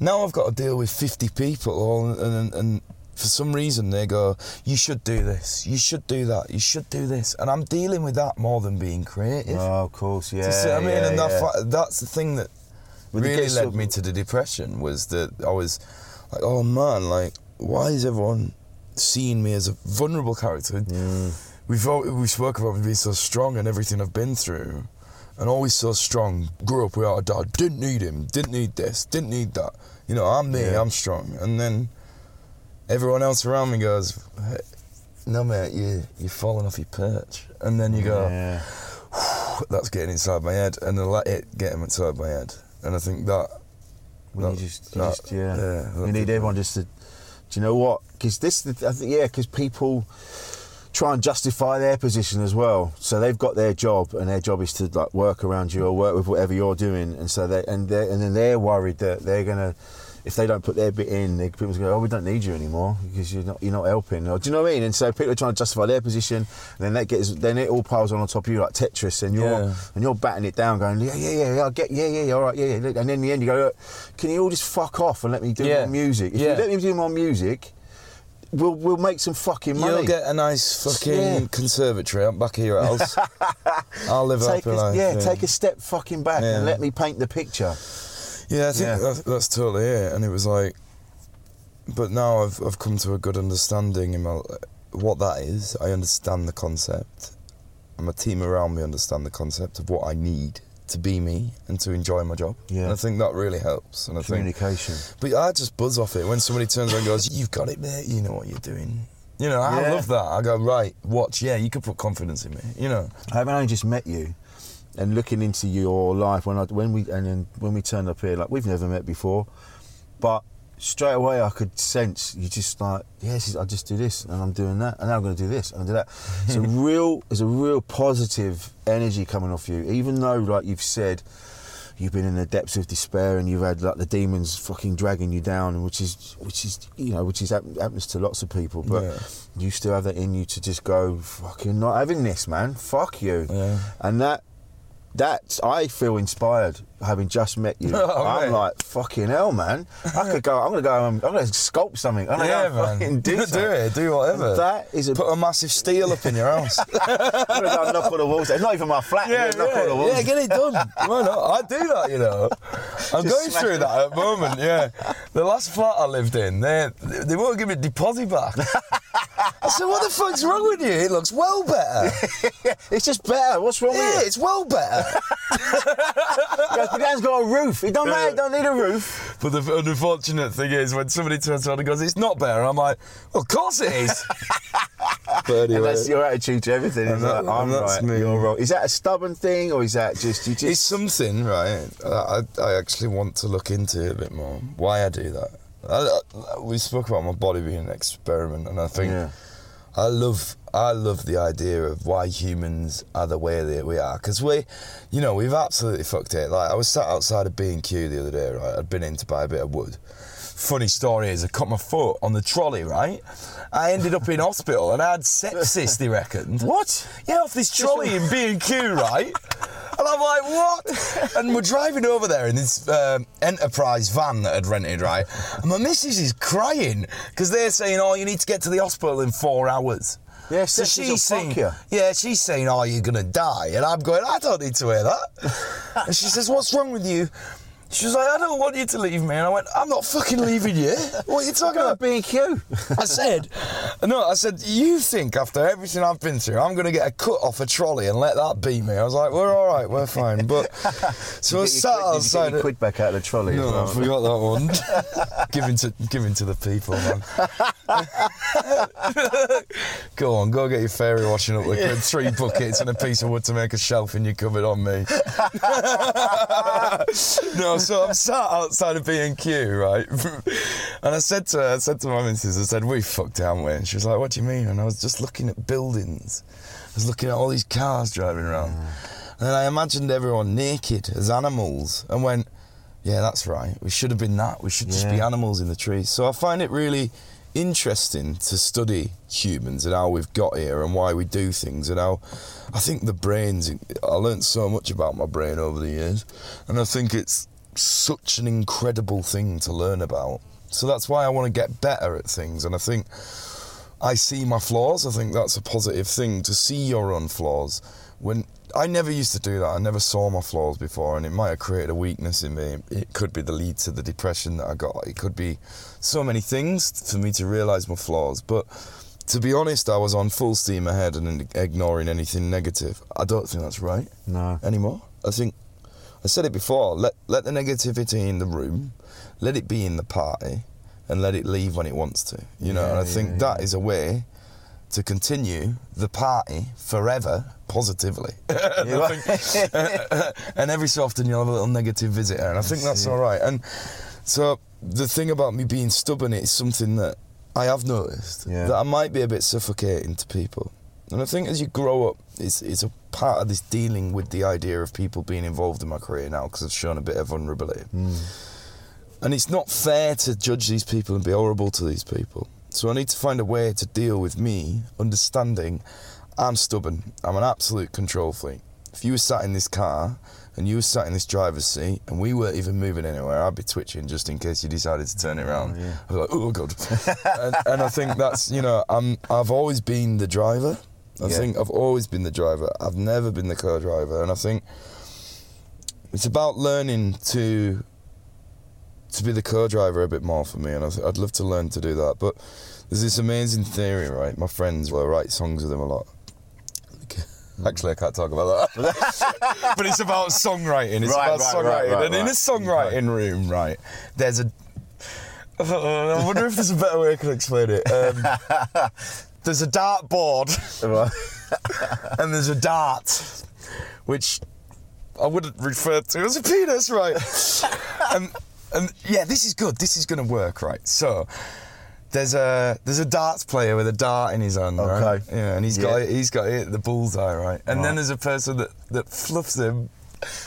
now I've got to deal with 50 people, all, and, and for some reason they go, you should do this, you should do that, you should do this, and I'm dealing with that more than being creative. Oh, of course. Yeah. Do you see what I mean? yeah, and that, yeah. that's the thing that really led of- me to the depression was that I was like, oh man, like why is everyone seeing me as a vulnerable character? Mm. We've all, we spoke about me being so strong and everything I've been through, and always so strong. Grew up without a dad, didn't need him, didn't need this, didn't need that. You know, I'm me, Yeah. I'm strong, and then everyone else around me goes. "Hey, No mate, you you're falling off your perch, and then you go, Yeah. that's getting inside my head, and I let it get inside my head, and I think that. You just, you that- just yeah. yeah, we need everyone just to. Do you know what? Because this, I think, yeah, because people try and justify their position as well. So they've got their job, and their job is to like work around you or work with whatever you're doing, and so they and they and then they're worried that they're gonna. If they don't put their bit in, people go, "Oh, we don't need you anymore because you're not you're not helping." Or, do you know what I mean? And so people are trying to justify their position, and then that gets then it all piles on on top of you like Tetris, and you're Yeah. and you're batting it down, going, "Yeah, yeah, yeah, yeah, I get, yeah, yeah, yeah, all right, yeah, yeah." And then in the end, you go, Look, "Can you all just fuck off and let me do Yeah. my music? If Yeah. you let me do my music, we'll we'll make some fucking money." You'll get a nice fucking Yeah. conservatory out back of your house. I'll live take happy a, life. yeah, take a step fucking back Yeah. and let me paint the picture. Yeah, I think Yeah. That's, that's totally it. And it was like, but now I've I've come to a good understanding in my what that is. I understand the concept, and my team around me understand the concept of what I need to be me and to enjoy my job. Yeah. and I think that really helps. And I think, Communication. but I just buzz off it when somebody turns around and goes, "You've got it, mate. You know what you're doing." You know, I Yeah. love that. I go, right, watch. Yeah, you can put confidence in me. You know. Having only just met you and looking into your life when I when we and then when we turned up here, like we've never met before, but straight away I could sense you just like yes, I just do this and I'm doing that and now I'm going to do this and do that. It's a real, there's a real positive energy coming off you, even though like you've said. You've been in the depths of despair, and you've had like the demons fucking dragging you down, which is, which is, you know, which is happens to lots of people. But Yeah. you still have that in you to just go, fucking not having this, man. Fuck you. Yeah. And that that I feel inspired having just met you. Oh, I'm like fucking hell, man. I could go. I'm gonna go. I'm gonna sculpt something. I'm Yeah, go man. do, do it. Do whatever. That is a. Put a massive steel up in your house. I'm gonna go knock on the walls. It's not even my flat. I'm gonna knock on the walls. yeah, get it done. Why not? I do that, you know. I'm Just going through it. that at the moment. Yeah, the last flat I lived in, they they won't give me a deposit back. I said, "What the fuck's wrong with you? It looks well better. It's just better. What's wrong Yeah, with it's well better." My dad's got a roof. It don't matter. It don't need a roof. But the unfortunate thing is, when somebody turns around and goes, "It's not better," I'm like, "Well, of course it is." but And that's your attitude to everything. That- like, I'm right. me. You're wrong. Is that a stubborn thing, or is that just you just? It's something, right? I, I actually want to look into it a bit more. Why I do that? I, I, we spoke about my body being an experiment, and I think Yeah. I love I love the idea of why humans are the way that we are because we, you know, we've absolutely fucked it. Like I was sat outside of B and Q the other day, right? I'd been in to buy a bit of wood. Funny story is I cut my foot on the trolley, right? I ended up in hospital and I had sepsis. They reckoned. What? Yeah, off this trolley in B and Q, right? And I'm like, what? And we're driving over there in this um, enterprise van that I'd rented, right? And my missus is crying because they're saying, oh, you need to get to the hospital in four hours. Yeah, So she's saying, yeah, she's saying, oh, you're gonna die, and I'm going, I don't need to hear that. and she says, what's wrong with you? She was like, I don't want you to leave me, and I went, I'm not fucking leaving you. What are you talking about? to B and Q. I said, no, I said, you think after everything I've been through, I'm going to get a cut off a trolley and let that beat me? I was like, we're all right, we're fine. But so I sat Did you get outside. your it- quid back out of the trolley? no, I forgot that one. giving to giving to the people, man. go on, go get your fairy washing up liquid, three buckets and a piece of wood to make a shelf in your cupboard on me. no, so I'm sat outside of B and Q, right? and I said to her, I said to my missus, I said, "We fucked, haven't we?" And she was like, "What do you mean?" And I was just looking at buildings. I was looking at all these cars driving around. And then I imagined everyone naked as animals and went, yeah, that's right. We should have been that. We should just be animals in the trees. So I find it really interesting to study humans and how we've got here and why we do things and how I think the brains. I learned so much about my brain over the years, and I think it's such an incredible thing to learn about. So that's why I want to get better at things, and I think. I see my flaws. I think that's a positive thing to see your own flaws. When I never used to do that, I never saw my flaws before, and it might have created a weakness in me. It could be the lead to the depression that I got. It could be so many things for me to realise my flaws. But to be honest, I was on full steam ahead and ignoring anything negative. I don't think that's right No. anymore. I think I said it before. Let let the negativity in the room, let it be in the party, and let it leave when it wants to. You know, and I Yeah, think yeah, that is a way to continue the party forever positively. and, think- and every so often you'll have a little negative visitor, and I think that's all right. And so the thing about me being stubborn is something that I have noticed Yeah. that I might be a bit suffocating to people. And I think as you grow up, it's, it's a part of this dealing with the idea of people being involved in my career now because I've shown a bit of vulnerability. Hmm. And it's not fair to judge these people and be horrible to these people. So I need to find a way to deal with me understanding I'm stubborn. I'm an absolute control freak. If you were sat in this car and you were sat in this driver's seat and we weren't even moving anywhere, I'd be twitching just in case you decided to turn it around. Oh, I'd be like, oh god. and, and I think that's you know I'm I've always been the driver. I Yeah. think I've always been the driver. I've never been the co-driver, and I think it's about learning to to be the co-driver a bit more for me, and I th- I'd love to learn to do that. But there's this amazing theory, right? My friends will write songs with them a lot. Actually, I can't talk about that. but it's about songwriting. It's Right, about right, songwriting, right, and in a songwriting room, right, there's a. I wonder if there's a better way I can explain it. Um, there's a dart board and there's a dart, which I wouldn't refer to as a penis, right? and and yeah, this is good. This is going to work, right? So there's a there's a darts player with a dart in his hand, right? Yeah, and he's Yeah. got it, he's got it at the bullseye, right? And then there's a person that that fluffs him,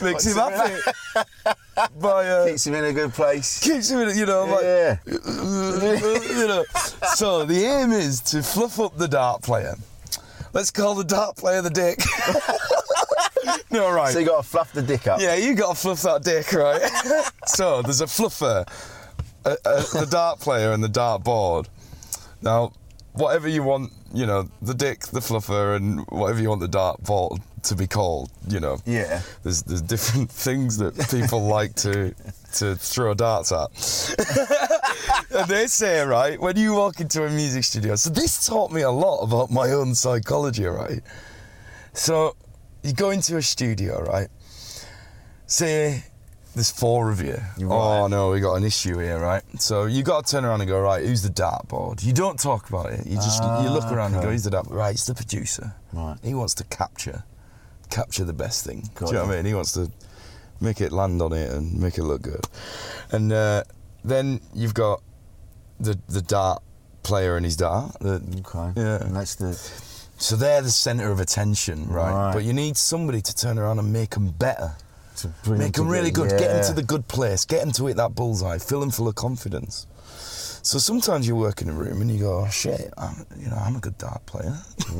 makes What's him happy by uh, Keeps him in a good place. keeps him, in, you know, like Yeah. you know. So the aim is to fluff up the dart player. Let's call the dart player the dick. no, right. So you got to fluff the dick up. Yeah, you got to fluff that dick, right? so there's a fluffer, a, a, the dart player, and the dart board. Now, whatever you want, you know, the dick, the fluffer, and whatever you want the dart board to be called, you know. Yeah. There's there's different things that people like to to throw darts at. and they say, right, when you walk into a music studio, so this taught me a lot about my own psychology, right? So you go into a studio, right? Say there's four of you. Oh Right. no, we got an issue here, right? So you got to turn around and go, right, who's the dartboard? You don't talk about it. You just you look around and go, okay. who's the dartboard? Right, it's the producer. Right. He wants to capture, capture the best thing. Got Do you know what I mean? He wants to make it land on it and make it look good. And uh, then you've got the the dart player and his dart. The, Okay. Yeah. And that's the. so they're the centre of attention, right? Right. But you need somebody to turn around and make them better. To bring Make them really good. together. Get them to the good place. Get them to hit that bullseye. Fill them full of confidence. So sometimes you work in a room and you go, oh, shit, I'm, you know, I'm a good dart player.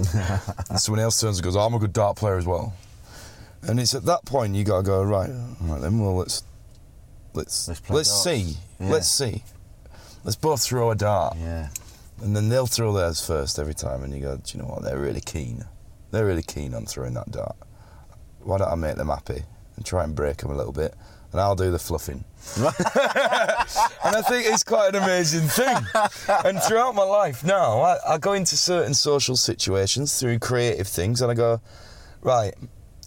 and someone else turns and goes, oh, I'm a good dart player as well. And it's at that point you got to go, right, right then, well, let's let's Let's let's, see. Yeah. Let's see. Let's both throw a dart. Yeah. And then they'll throw theirs first every time, and you go, do you know what? They're really keen. They're really keen on throwing that dart. Why don't I make them happy and try and break them a little bit? And I'll do the fluffing. and I think it's quite an amazing thing. And throughout my life now, I, I go into certain social situations through creative things, and I go, right,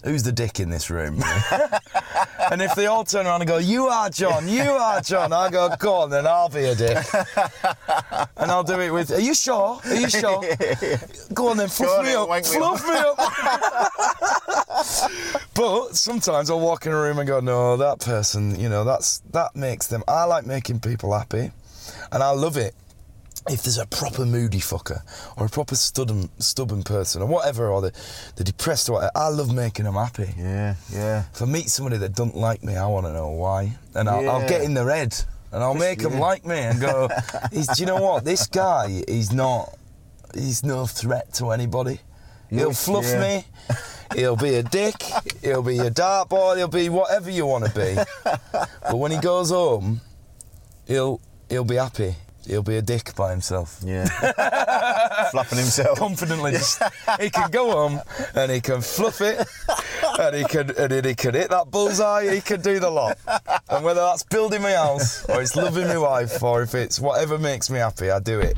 who's the dick in this room? and if they all turn around and go, you are John, you are John, I go, go on, then I'll be a dick. and I'll do it with, are you sure? Are you sure? Go on then, fluff on me then, up, fluff me up. but sometimes I'll walk in a room and go, no, that person, you know, that's that makes them. I like making people happy, and I love it. If there's a proper moody fucker or a proper stubborn, stubborn person or whatever, or the, the depressed or whatever, I love making them happy. Yeah. Yeah. If I meet somebody that don't like me, I want to know why, and I'll, I'll get in their head and I'll make them like me and go. He's, do you know what? This guy, he's not. He's no threat to anybody. He'll fluff yeah. me. He'll be a dick. He'll be a dartboard. He'll be whatever you want to be. But when he goes home, he'll he'll be happy. He'll be a dick by himself. Yeah. Fluffing himself. Confidently, just, he can go on and he can fluff it, and he can and then he can hit that bullseye. He can do the lot. And whether that's building my house, or it's loving my wife, or if it's whatever makes me happy, I do it.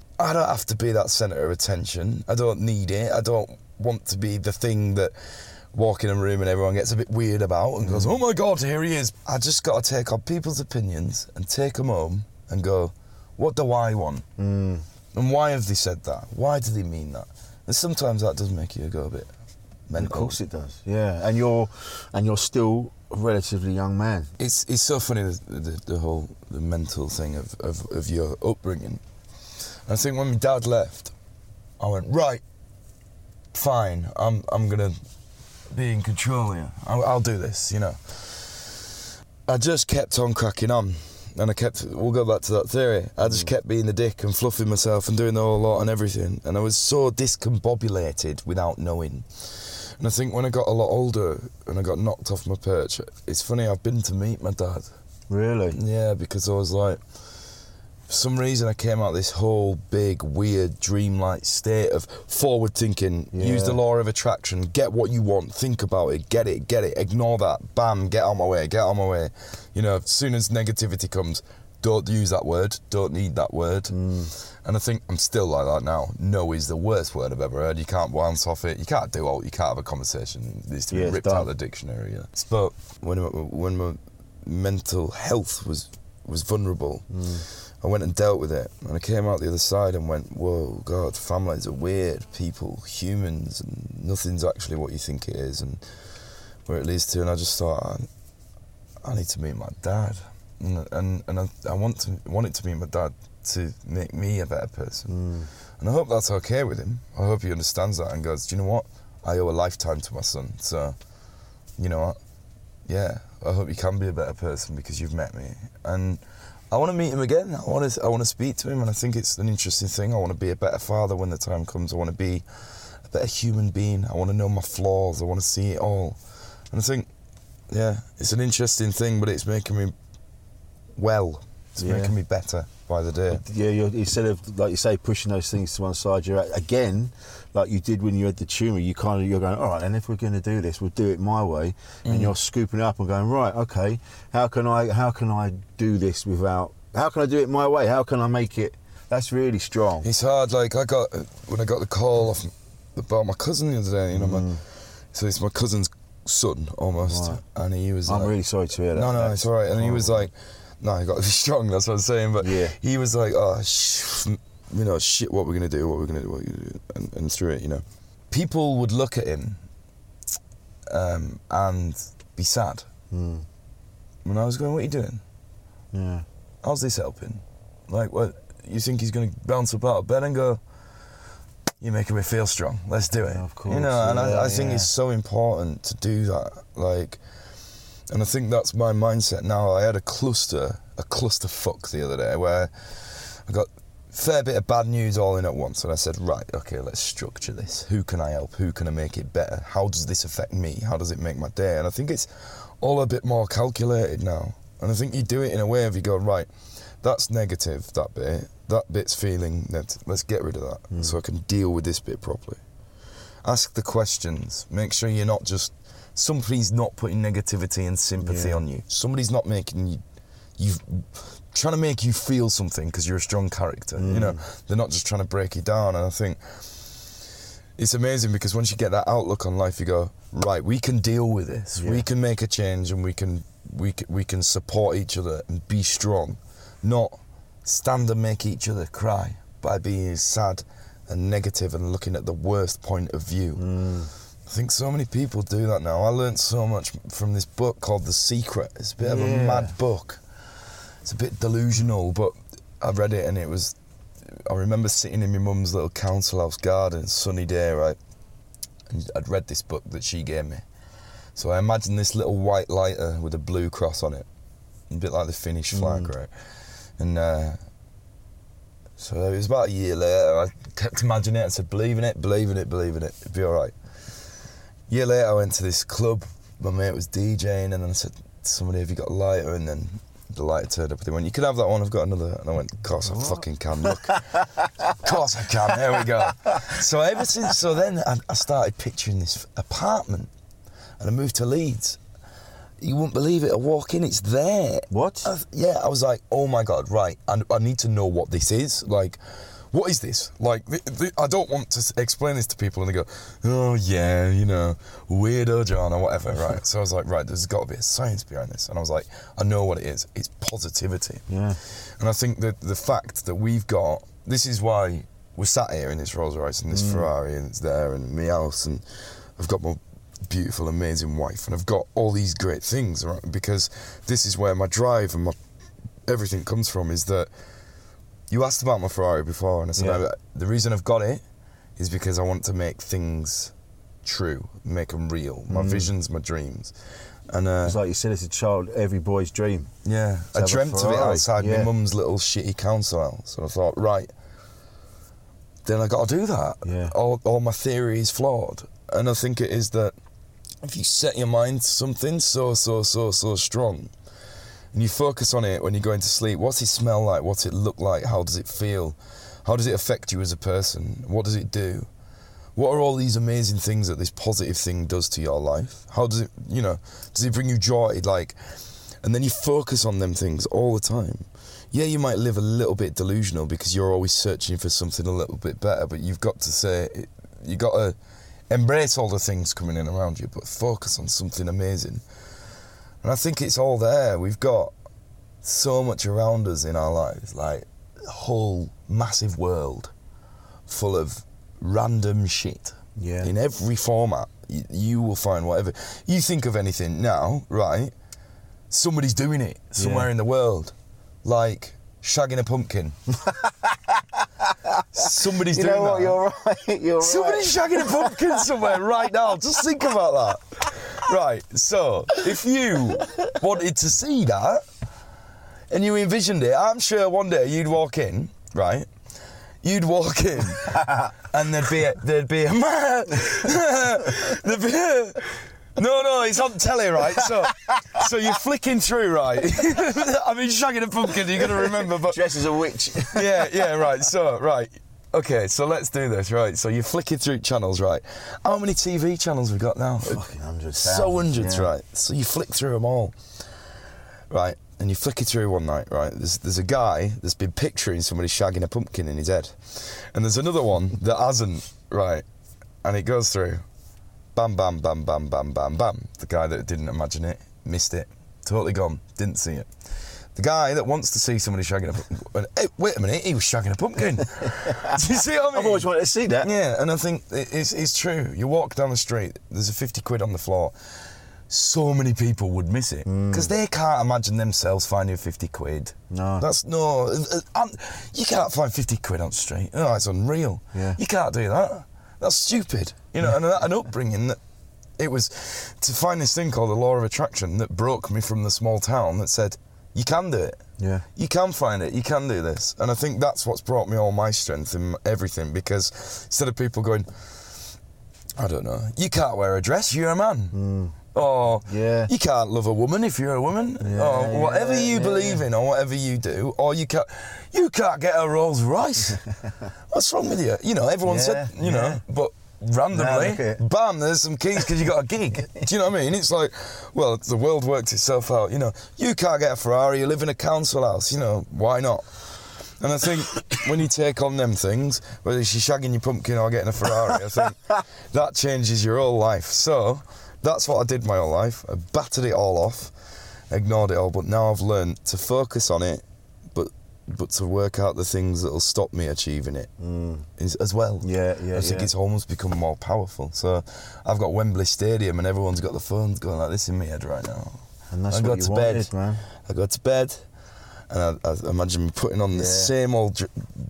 I don't have to be that centre of attention. I don't need it. I don't want to be the thing that walk in a room and everyone gets a bit weird about and goes, oh my God, here he is. I just got to take on people's opinions and take them home and go, what do I want? Mm. And why have they said that? Why do they mean that? And sometimes that does make you go a bit mental. Of course it does. Yeah, and you're and you're still a relatively young man. It's it's so funny the, the, the whole the mental thing of, of, of your upbringing. I think when my dad left, I went right, fine. I'm I'm gonna be in control here. I'll, I'll do this. You know. I just kept on cracking on, and I kept. We'll go back to that theory. I just mm. kept being the dick and fluffing myself and doing the whole lot and everything, and I was so discombobulated without knowing. And I think when I got a lot older and I got knocked off my perch, it's funny. I've been to meet my dad. Really? Yeah, because I was like, for some reason, I came out this whole big, weird, dreamlike state of forward thinking. Use the law of attraction. Get what you want. Think about it. Get it. Get it. Ignore that. Bam. Get out my way. Get out my way. You know, as soon as negativity comes, don't use that word. Don't need that word. Mm. And I think I'm still like that now. No is the worst word I've ever heard. You can't bounce off it. You can't do all. You can't have a conversation. It needs to be Yeah, ripped out of the dictionary. Yeah. But when my- when my mental health was was vulnerable, mm. I went and dealt with it, and I came out the other side and went, "Whoa, God, families are weird people, humans, and nothing's actually what you think it is." And where it leads to, and I just thought, I, I need to meet my dad, and and, and I, I want to wanted to meet my dad to make me a better person, hmm. and I hope that's okay with him. I hope he understands that and goes, "Do you know what? I owe a lifetime to my son, so you know what? Yeah, I hope you can be a better person because you've met me, and I want to meet him again. I want to, I want to speak to him, and I think it's an interesting thing. I want to be a better father when the time comes. I want to be a better human being. I want to know my flaws. I want to see it all, and I think, yeah, it's an interesting thing, but it's making me well. It's Yeah. making me better by the day. Yeah, you're, instead of like you say pushing those things to one side, you're at, again like you did when you had the tumour. You kind of you're going, all right, and if we're going to do this, we'll do it my way, Mm. and you're scooping it up and going, right, okay, how can I how can I do this without? How can I do it my way? How can I make it? That's really strong. It's hard. Like I got when I got the call off about my cousin the other day. You know, my, so it's my cousin's son almost, Right. and he was. I'm like, really sorry to hear that. No, no, it's all right. And he was like, no, you got to be strong. That's what I'm saying. But Yeah. he was like, oh, sh- you know, shit. What we're gonna do? What we're gonna do? What we're gonna do? And, and through it, you know, people would look at him um, and be sad. Hmm. When I was going, what are you doing? yeah. How's this helping? Like, what? You think he's going to bounce up out of bed and go, You're making me feel strong. Let's do it. Of course, You know, and yeah, I, I think yeah. it's so important to do that. Like, and I think that's my mindset now. I had a cluster, a cluster fuck the other day where I got a fair bit of bad news all in at once, and I said, right, okay, let's structure this. Who can I help? Who can I make it better? How does this affect me? How does it make my day? And I think it's all a bit more calculated now. And I think you do it in a way of you go, right, that's negative, that bit. That bit's feeling that let's get rid of that mm. so I can deal with this bit properly. Ask the questions. Make sure you're not just somebody's not putting negativity and sympathy Yeah. on you. Somebody's not making you you trying to make you feel something because you're a strong character. You know, mm. they're not just trying to break you down. And I think it's amazing because once you get that outlook on life, you go right. We can deal with this. We can make a change, and we can we can, we can support each other and be strong, not stand and make each other cry by being sad and negative and looking at the worst point of view. Mm. I think so many people do that now. I learned so much from this book called The Secret. It's a bit of a mad book. It's a bit delusional, but I read it and it was. I remember sitting in my mum's little council house garden, sunny day, right? And I'd read this book that she gave me. So I imagined this little white lighter with a blue cross on it, a bit like the Finnish flag, right? And uh, so it was about a year later. I kept imagining it. I said, "Believe in it, believe in it, believe in it. It'd be all right." Year later, I went to this club. My mate was DJing, and then I said, "Somebody, have you got a lighter?" And then the lighter turned up. They went, "You can have that one. I've got another." And I went, "Of course I fucking can. Look, of course I can. There we go." So ever since, so then I, I started picturing this apartment, and I moved to Leeds. You wouldn't believe it. I walk in, it's there. What? I- yeah, I was like, oh my god, right. I, I need to know what this is. Like, what is this? Like, th- th- I don't want to explain this to people and they go, oh yeah, you know, weirdo John or whatever, right? so I was like, right, there's got to be a science behind this. And I was like, I know what it is. It's positivity. Yeah. And I think that the fact that we've got this is why we're sat here in this Rolls Royce and this mm. Ferrari and it's there and me house and I've got my beautiful, amazing wife, and I've got all these great things, right? Because this is where my drive and my everything comes from. Is that you asked about my Ferrari before, and I said Yeah. I- the reason I've got it is because I want to make things true, make them real. My visions, my dreams, and uh, It's like you said, it's a child, every boy's dream. yeah, I dreamt of it outside yeah. my mum's little shitty council house, and I thought, right, then I got to do that. Yeah. All, all my theory is flawed, and I think it is that if you set your mind to something so, so, so, so strong, and you focus on it when you're going to sleep, what's it smell like? What's it look like? How does it feel? How does it affect you as a person? What does it do? What are all these amazing things that this positive thing does to your life? How does it, you know, does it bring you joy? Like, and then you focus on them things all the time. Yeah, you might live a little bit delusional because you're always searching for something a little bit better, but you've got to say, you've got to embrace all the things coming in around you, but focus on something amazing. And I think it's all there. We've got so much around us in our lives, like a whole massive world full of random shit. Yeah. In every format, you, you will find whatever. You think of anything now, right? Somebody's doing it somewhere Yeah. in the world, like shagging a pumpkin. Somebody's You doing know what? that. You're right. You're Somebody's right. shagging a pumpkin somewhere right now. Just think about that. Right, so if you wanted to see that and you envisioned it, I'm sure one day you'd walk in, right? You'd walk in and there'd be a, there'd be a there'd be a, no, no, it's on telly, right? So, so you're flicking through, right? I mean, shagging a pumpkin, you're gonna remember, but Dressed as a witch. yeah, yeah, right. So, right. Okay, so let's do this, right? So you're flicking through channels, right? How many TV channels we got now? Fucking hundreds. So hundreds, yeah. right? So you flick through them all, right? And you flick it through one night, right? There's there's a guy that's been picturing somebody shagging a pumpkin in his head, and there's another one that hasn't, right? And it goes through, bam, bam, bam, bam, bam, bam, bam. The guy that didn't imagine it missed it, totally gone, didn't see it. The guy that wants to see somebody shagging a pumpkin, hey, wait a minute, he was shagging a pumpkin. Do you see what I mean? I've always wanted to see that. Yeah, and I think it's, it's true. You walk down the street, there's a 50 quid on the floor. So many people would miss it because they can't imagine themselves finding 50 quid. No. That's no. um, you can't find 50 quid on the street. Oh, it's unreal. Yeah. You can't do that. That's stupid. You know, and an upbringing that it was to find this thing called the law of attraction that broke me from the small town that said, you can do it. Yeah. You can find it. You can do this. And I think that's what's brought me all my strength and everything because instead of people going, I don't know, you can't wear a dress, you're a man. Or Hmm. Yeah. you can't love a woman if you're a woman. or whatever yeah, you yeah, believe in or whatever you do. Or you can't you can't get a Rolls Royce. What's wrong with you? You know, everyone said, Yeah, you know, but randomly, bam, there's some keys because you got a gig. Do you know what I mean? It's like, well, the world worked itself out. You know, you can't get a Ferrari, you live in a council house. You know, why not? And I think when you take on them things, whether you shagging your pumpkin or getting a Ferrari, I think that changes your whole life. So that's what I did my whole life. I battered it all off, ignored it all, but now I've learned to focus on it, but to work out the things that'll stop me achieving it is, as well. Mm. Yeah, yeah, I think yeah. it's almost become more powerful. So I've got Wembley Stadium and everyone's got the phones going like this in my head right now. And that's I what got you to wanted, bed. man. I got to bed, and I, I imagine me putting on the Yeah. same old j-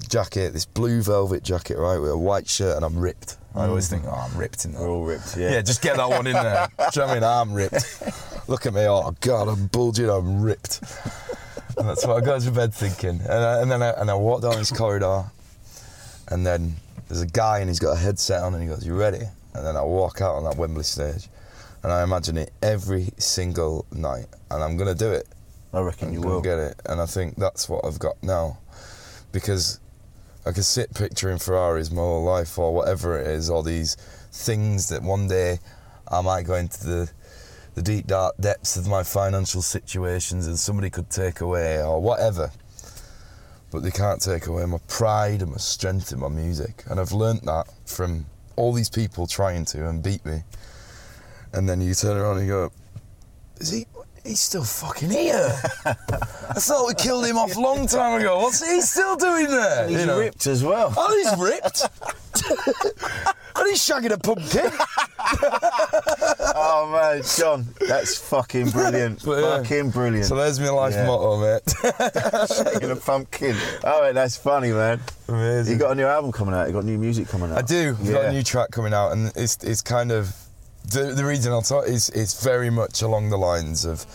jacket, this blue velvet jacket, right, with a white shirt, and I'm ripped. I always think, oh, I'm ripped in that. We're all ripped, yeah. Yeah, just get that one in there. Do you know what I mean? I'm ripped. Look at me, oh God, I'm bulging, I'm ripped. That's what I go to bed thinking. And, I, and then I, and I walk down this corridor, and then there's a guy and he's got a headset on, and he goes, "You ready?" And then I walk out on that Wembley stage, and I imagine it every single night, and I'm gonna do it. I reckon I'm you will. get it, and I think that's what I've got now, because I can sit picturing Ferraris my whole life, or whatever it is, or these things that one day I might go into the the deep dark depths of my financial situations, and somebody could take away, or whatever. But they can't take away my pride and my strength in my music, and I've learnt that from all these people trying to and beat me. And then you turn around and you go, is he? He's still fucking here. I thought we killed him off a long time ago. What's he still doing there? He's You know? ripped as well. Oh, he's ripped. and he's shagging a pumpkin. oh John, that's fucking brilliant. But, yeah. Fucking brilliant. So there's my life Yeah. motto, mate. Shaking a pumpkin. Oh, man, that's funny, man. Amazing. You got a new album coming out. You got new music coming out. I do. We've got a new track coming out, and it's it's kind of the the reason I'll talk is it's very much along the lines of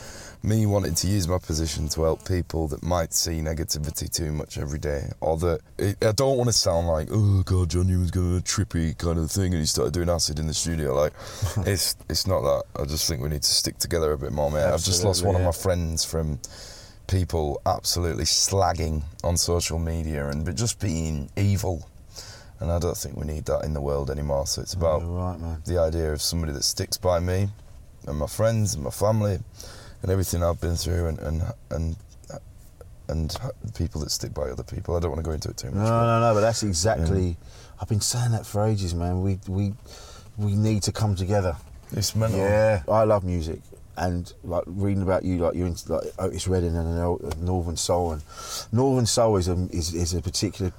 me wanting to use my position to help people that might see negativity too much every day, or that it, I don't want to sound like oh god, John Newman's going a trippy kind of thing, and he started doing acid in the studio. Like it's it's not that. I just think we need to stick together a bit more, mate. I've just lost Absolutely, one of my friends from people absolutely slagging on social media and but just being evil. And I don't think we need that in the world anymore. So it's about right, the idea of somebody that sticks by me and my friends and my family and everything I've been through and and and and people that stick by other people. I don't want to go into it too much. No, much. no, no. But that's exactly. I've been saying that for ages, man. We we we need to come together. It's mental. Yeah, I love music, and like reading about you, like you're into like Otis Redding and Northern Soul, and Northern Soul is a is, is a particular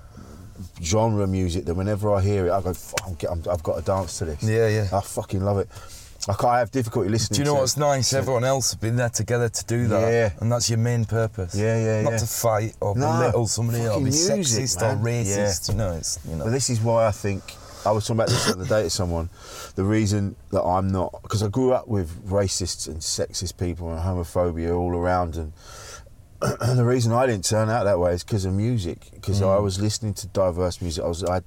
genre of music that whenever I hear it, I go, I'm, I'm, I've got to dance to this. Yeah, yeah. I fucking love it. I, can't, I have difficulty listening. Do you know to what's nice? Everyone else has been there together to do that, Yeah. and that's your main purpose. Yeah, yeah, Not yeah. to fight or No, belittle somebody or be music, sexist man. or racist. Yeah. You know, it's you know. But this is why I think I was talking about this the other day to someone. The reason that I'm not because I grew up with racists and sexist people and homophobia all around, and the reason I didn't turn out that way is because of music. Because Mm. I was listening to diverse music. I was, I,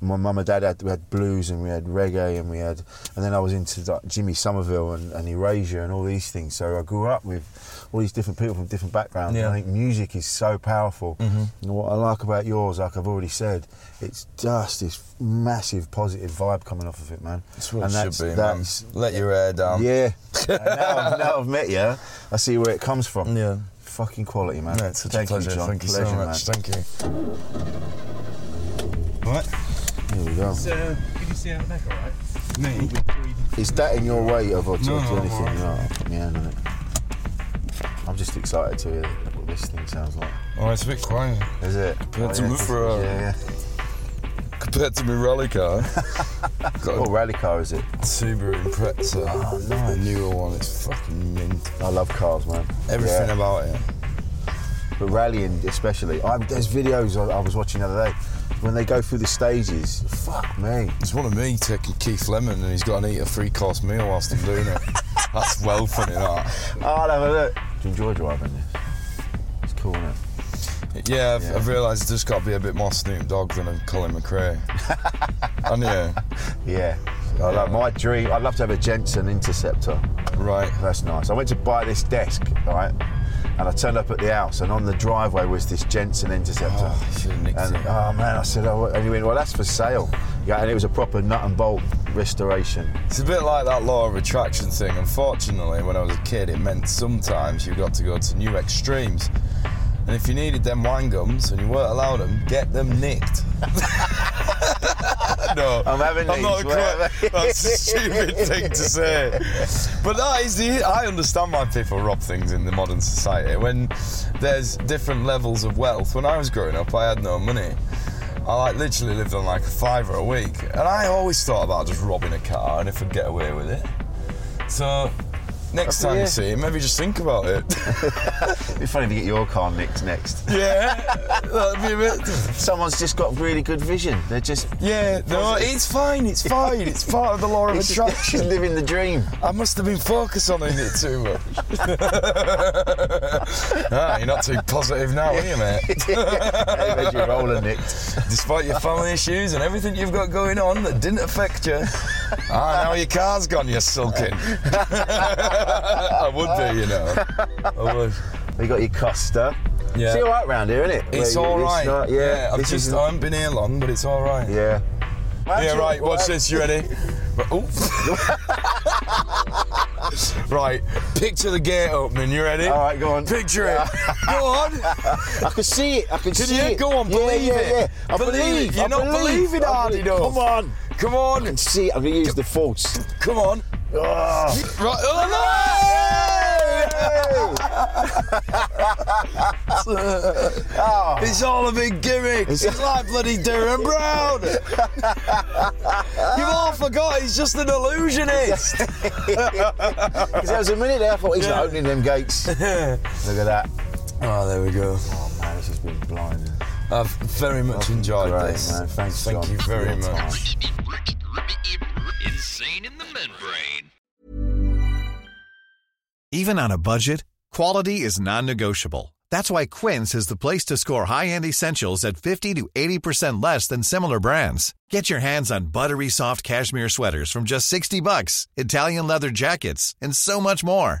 my mum and dad had we had blues and we had reggae and we had, and then I was into like, Jimmy Somerville and, and Erasure and all these things. So I grew up with all these different people from different backgrounds. Yeah. And I think music is so powerful. Mm-hmm. And what I like about yours, like I've already said, it's just this massive positive vibe coming off of it, man. That's what and it should be, man. Let your hair down. Yeah. Now, now I've met you, I see where it comes from. Yeah. Fucking quality, man. No, it's such Thank a pleasure. You, John. Thank you pleasure, so much. Man. Thank you. Right. Here we go. So, uh, can you see out back all right? Me? Is that in your way of or to, No, to no, I'm anything? alright. No, put my hand on it. I'm just excited to hear what this thing sounds like. Oh, it's a bit quiet. Is it? Compared oh, to yeah, me for a- yeah, yeah. Compared to my rally car, What rally car is it? Subaru Impreza. Oh, nice. The newer one. It's fucking mint. I love cars, man. Everything Yeah. about it. but rallying especially. I'm, there's videos I, I was watching the other day when they go through the stages. Fuck me. It's one of me taking Keith Lemon and he's got to eat a three course meal whilst I'm doing it. That's well funny, that. I'll have a look. Do you enjoy driving this? It's cool, isn't it? Yeah, I've, Yeah. I've realised there's got to be a bit more Snoop Dogg than a Colin McRae. and yeah, Yeah. I love my dream. I'd love to have a Jensen Interceptor. right. That's nice. I went to buy this desk, right? And I turned up at the house, and on the driveway was this Jensen Interceptor. Oh, you should have nicked and it. oh man, I said, oh, and he went, well, that's for sale. Yeah, and it was a proper nut and bolt restoration. It's a bit like that law of attraction thing. Unfortunately, when I was a kid, it meant sometimes you got to go to new extremes. And if you needed them wine gums and you weren't allowed them, get them nicked. no, I'm having I'm these, not whatever. That's a stupid thing to say. But that is the. I understand why people rob things in the modern society. When there's different levels of wealth. When I was growing up, I had no money. I like literally lived on like a fiver a week, and I always thought about just robbing a car and if I'd get away with it. So next time you see him, maybe just think about it. It'd be funny if you get your car nicked next. yeah, that'd be a bit. Someone's just got really good vision. They're just Yeah, no, it's fine. It's fine. It's part of the law of She's attraction. living the dream. I must have been focused on it too much. ah, you're not too positive now, are you, mate? Hey, made your roller nicked. Despite your family issues and everything you've got going on that didn't affect you. Ah, now your car's gone, you're sulking. I would be, you know. I would. You got your Costa. Yeah. It's all right round here, isn't it? It's Where you- all right. not- yeah. I've just, isn't... I haven't been here long, but it's all right. Yeah. Yeah, right, watch this, you ready? Right, picture the gate opening, you ready? All right, go on. Picture it. go on. I can see it. I can, Can see you? it. Go on, Yeah, believe yeah, it. Yeah. I Believe believe. You're I not believe. believing hard enough. Come on. Come I on. can see it. I'm going to use the force. Come on. Oh. Right. Oh, Oh. It's all a big gimmick. It's like bloody Derren Brown. You've all forgot he's just an illusionist. Because there was a minute there I thought he's not opening them gates. Look at that. oh, there we go. Oh man, this has been blinding. I've very much enjoyed Great, this. man. Thanks, Thank John. you very Good much. Insane in the membrane. Even on a budget, quality is non-negotiable. That's why Quince is the place to score high-end essentials at 50 to 80% less than similar brands. Get your hands on buttery soft cashmere sweaters from just 60 bucks, Italian leather jackets, and so much more.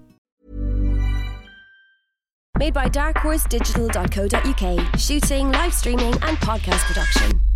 Made by darkhorse digital.co.uk. Shooting, live streaming, and podcast production.